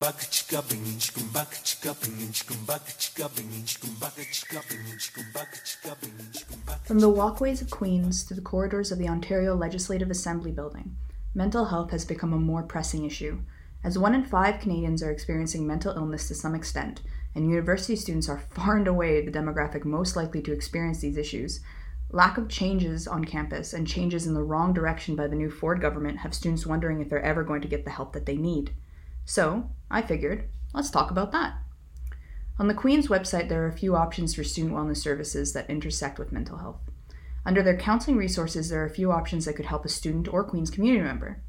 From the walkways of Queens to the corridors of the Ontario Legislative Assembly building, mental health has become a more pressing issue. As one in five Canadians are experiencing mental illness to some extent, and university students are far and away the demographic most likely to experience these issues, lack of changes on campus and changes in the wrong direction by the new Ford government have students wondering if they're ever going to get the help that they need. So, I figured, let's talk about that. On the Queen's website, there are a few options for student wellness services that intersect with mental health. Under their counseling resources, there are a few options that could help a student or Queen's community member.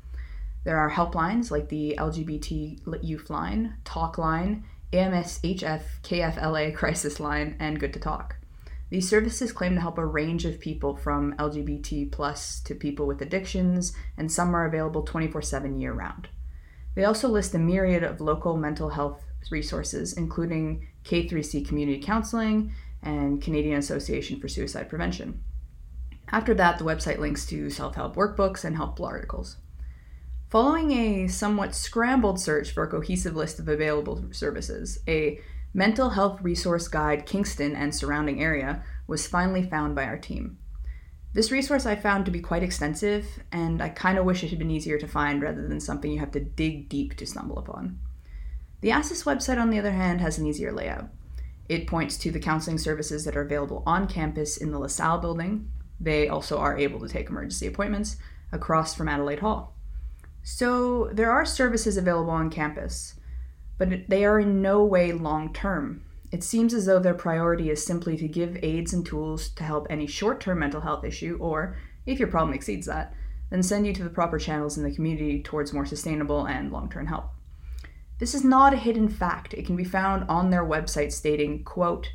There are helplines like the LGBT Youth Line, Talk Line, AMSHF KFLA Crisis Line, and Good to Talk. These services claim to help a range of people from LGBT plus to people with addictions, and some are available 24 7 year round. They also list a myriad of local mental health resources, including K3C Community Counseling and Canadian Association for Suicide Prevention. After that, the website links to self help workbooks and helpful articles. Following a somewhat scrambled search for a cohesive list of available services, a Mental Health Resource Guide Kingston and surrounding area was finally found by our team. This resource I found to be quite extensive, and I kind of wish it had been easier to find rather than something you have to dig deep to stumble upon. The ASIS website, on the other hand, has an easier layout. It points to the counseling services that are available on campus in the LaSalle building. They also are able to take emergency appointments across from Adelaide Hall. So there are services available on campus, but they are in no way long term. It seems as though their priority is simply to give aids and tools to help any short term mental health issue, or, if your problem exceeds that, then send you to the proper channels in the community towards more sustainable and long term help. This is not a hidden fact. It can be found on their website stating, quote,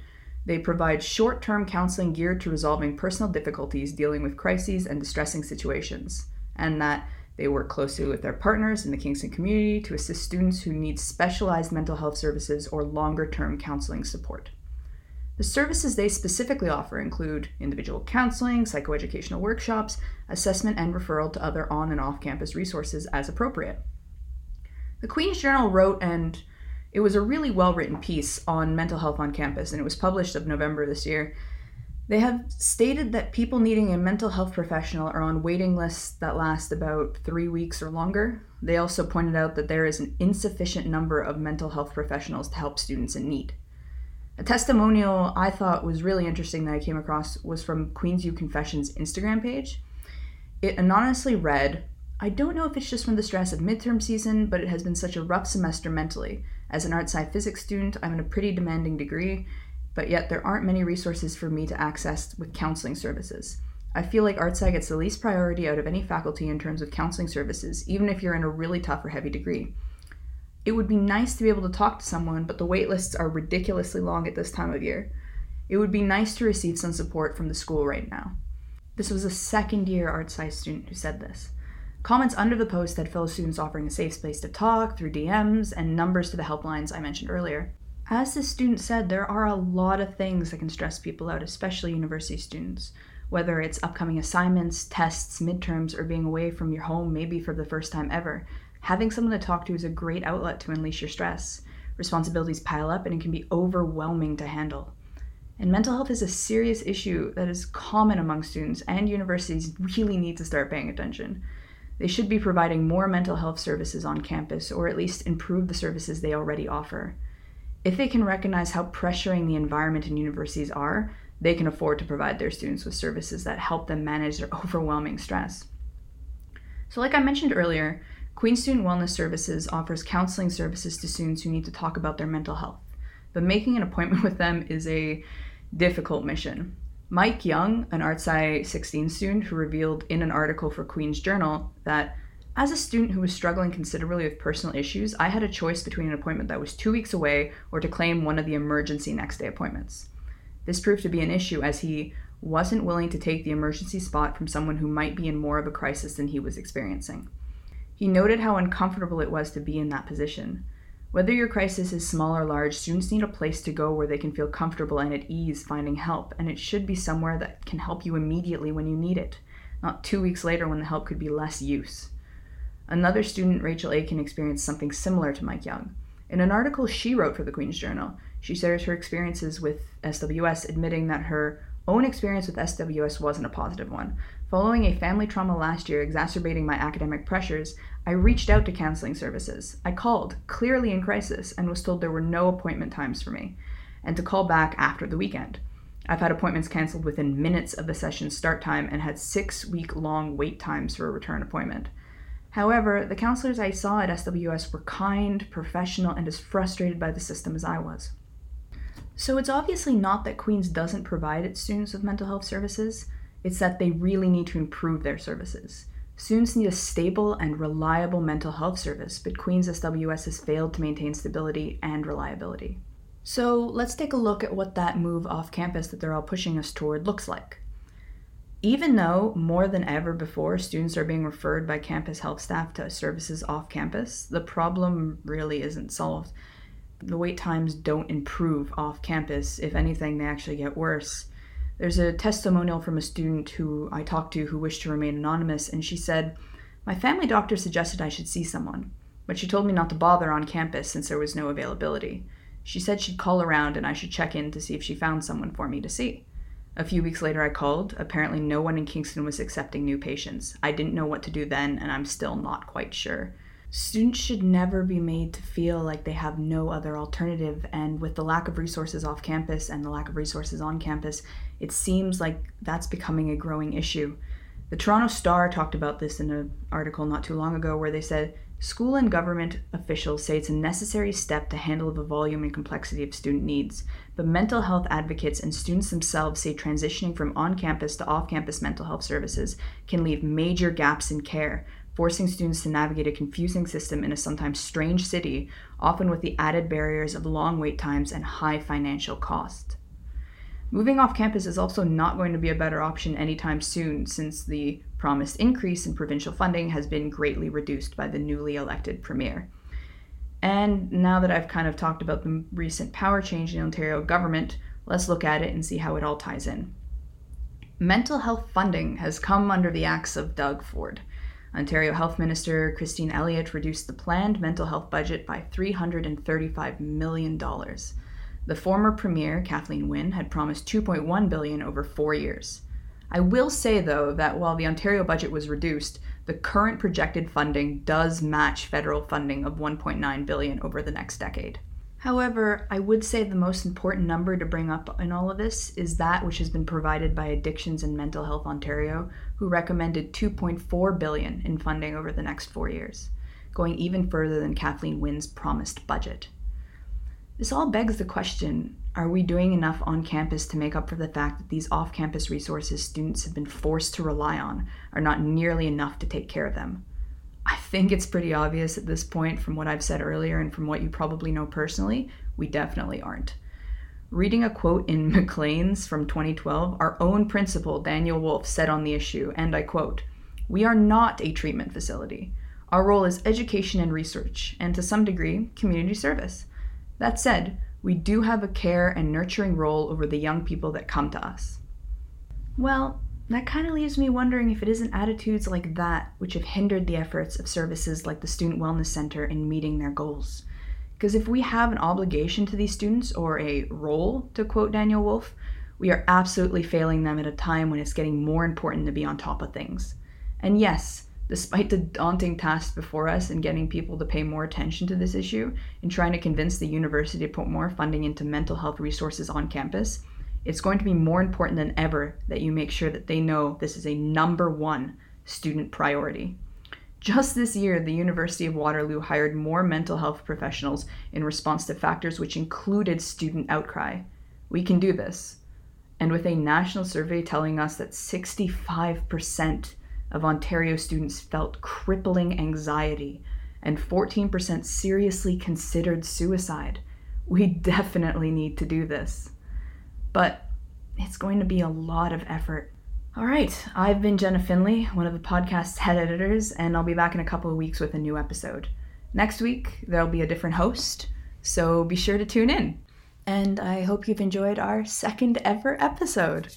they provide short term counseling geared to resolving personal difficulties dealing with crises and distressing situations, and that they work closely with their partners in the Kingston community to assist students who need specialized mental health services or longer term counseling support. The services they specifically offer include individual counseling, psychoeducational workshops, assessment, and referral to other on and off campus resources as appropriate. The Queen's Journal wrote, and it was a really well written piece on mental health on campus, and it was published of November this year. They have stated that people needing a mental health professional are on waiting lists that last about three weeks or longer. They also pointed out that there is an insufficient number of mental health professionals to help students in need. A testimonial I thought was really interesting that I came across was from Queens U Confessions Instagram page. It anonymously read, I don't know if it's just from the stress of midterm season, but it has been such a rough semester mentally. As an art sci physics student, I'm in a pretty demanding degree, but yet there aren't many resources for me to access with counseling services. I feel like ArtSci gets the least priority out of any faculty in terms of counseling services, even if you're in a really tough or heavy degree. It would be nice to be able to talk to someone, but the wait lists are ridiculously long at this time of year. It would be nice to receive some support from the school right now. This was a second year ArtSci student who said this. Comments under the post had fellow students offering a safe space to talk through DMs and numbers to the helplines I mentioned earlier. As the student said, there are a lot of things that can stress people out, especially university students. Whether it's upcoming assignments, tests, midterms, or being away from your home, maybe for the first time ever, having someone to talk to is a great outlet to unleash your stress. Responsibilities pile up and it can be overwhelming to handle. And mental health is a serious issue that is common among students, and universities really need to start paying attention. They should be providing more mental health services on campus, or at least improve the services they already offer. If they can recognize how pressuring the environment in universities are, they can afford to provide their students with services that help them manage their overwhelming stress. So, like I mentioned earlier, Queen Student Wellness Services offers counseling services to students who need to talk about their mental health, but making an appointment with them is a difficult mission. Mike Young, an ArtSci 16 student who revealed in an article for Queen's Journal that as a student who was struggling considerably with personal issues, I had a choice between an appointment that was two weeks away or to claim one of the emergency next day appointments. This proved to be an issue as he wasn't willing to take the emergency spot from someone who might be in more of a crisis than he was experiencing. He noted how uncomfortable it was to be in that position. Whether your crisis is small or large, students need a place to go where they can feel comfortable and at ease finding help, and it should be somewhere that can help you immediately when you need it, not two weeks later when the help could be less use. Another student, Rachel Aiken, experienced something similar to Mike Young. In an article she wrote for the Queen's Journal, she shares her experiences with SWS, admitting that her own experience with SWS wasn't a positive one. Following a family trauma last year exacerbating my academic pressures, I reached out to counseling services. I called, clearly in crisis, and was told there were no appointment times for me, and to call back after the weekend. I've had appointments canceled within minutes of the session's start time and had six week long wait times for a return appointment. However, the counselors I saw at SWS were kind, professional, and as frustrated by the system as I was. So it's obviously not that Queen's doesn't provide its students with mental health services, it's that they really need to improve their services. Students need a stable and reliable mental health service, but Queen's SWS has failed to maintain stability and reliability. So let's take a look at what that move off campus that they're all pushing us toward looks like. Even though more than ever before students are being referred by campus health staff to services off campus, the problem really isn't solved. The wait times don't improve off campus. If anything, they actually get worse. There's a testimonial from a student who I talked to who wished to remain anonymous, and she said, My family doctor suggested I should see someone, but she told me not to bother on campus since there was no availability. She said she'd call around and I should check in to see if she found someone for me to see. A few weeks later, I called. Apparently, no one in Kingston was accepting new patients. I didn't know what to do then, and I'm still not quite sure. Students should never be made to feel like they have no other alternative, and with the lack of resources off campus and the lack of resources on campus, it seems like that's becoming a growing issue. The Toronto Star talked about this in an article not too long ago where they said School and government officials say it's a necessary step to handle the volume and complexity of student needs, but mental health advocates and students themselves say transitioning from on campus to off campus mental health services can leave major gaps in care, forcing students to navigate a confusing system in a sometimes strange city, often with the added barriers of long wait times and high financial cost. Moving off campus is also not going to be a better option anytime soon, since the promised increase in provincial funding has been greatly reduced by the newly elected premier. And now that I've kind of talked about the recent power change in Ontario government, let's look at it and see how it all ties in. Mental health funding has come under the axe of Doug Ford. Ontario Health Minister Christine Elliott reduced the planned mental health budget by $335 million. The former premier, Kathleen Wynne, had promised 2.1 billion over 4 years. I will say though that while the Ontario budget was reduced, the current projected funding does match federal funding of 1.9 billion over the next decade. However, I would say the most important number to bring up in all of this is that which has been provided by Addictions and Mental Health Ontario, who recommended 2.4 billion in funding over the next 4 years, going even further than Kathleen Wynne's promised budget. This all begs the question are we doing enough on campus to make up for the fact that these off campus resources students have been forced to rely on are not nearly enough to take care of them? I think it's pretty obvious at this point from what I've said earlier and from what you probably know personally, we definitely aren't. Reading a quote in Maclean's from 2012, our own principal, Daniel Woolf, said on the issue, and I quote, We are not a treatment facility. Our role is education and research, and to some degree, community service. That said, we do have a care and nurturing role over the young people that come to us. Well, that kind of leaves me wondering if it isn't attitudes like that which have hindered the efforts of services like the Student Wellness Center in meeting their goals. Because if we have an obligation to these students, or a role, to quote Daniel Woolf, we are absolutely failing them at a time when it's getting more important to be on top of things. And yes, despite the daunting task before us in getting people to pay more attention to this issue and trying to convince the university to put more funding into mental health resources on campus, it's going to be more important than ever that you make sure that they know this is a number one student priority. Just this year, the University of Waterloo hired more mental health professionals in response to factors which included student outcry. We can do this. And with a national survey telling us that 65% of Ontario students felt crippling anxiety, and 14% seriously considered suicide. We definitely need to do this. But it's going to be a lot of effort. All right, I've been Jenna Finley, one of the podcast's head editors, and I'll be back in a couple of weeks with a new episode. Next week, there'll be a different host, so be sure to tune in. And I hope you've enjoyed our second ever episode.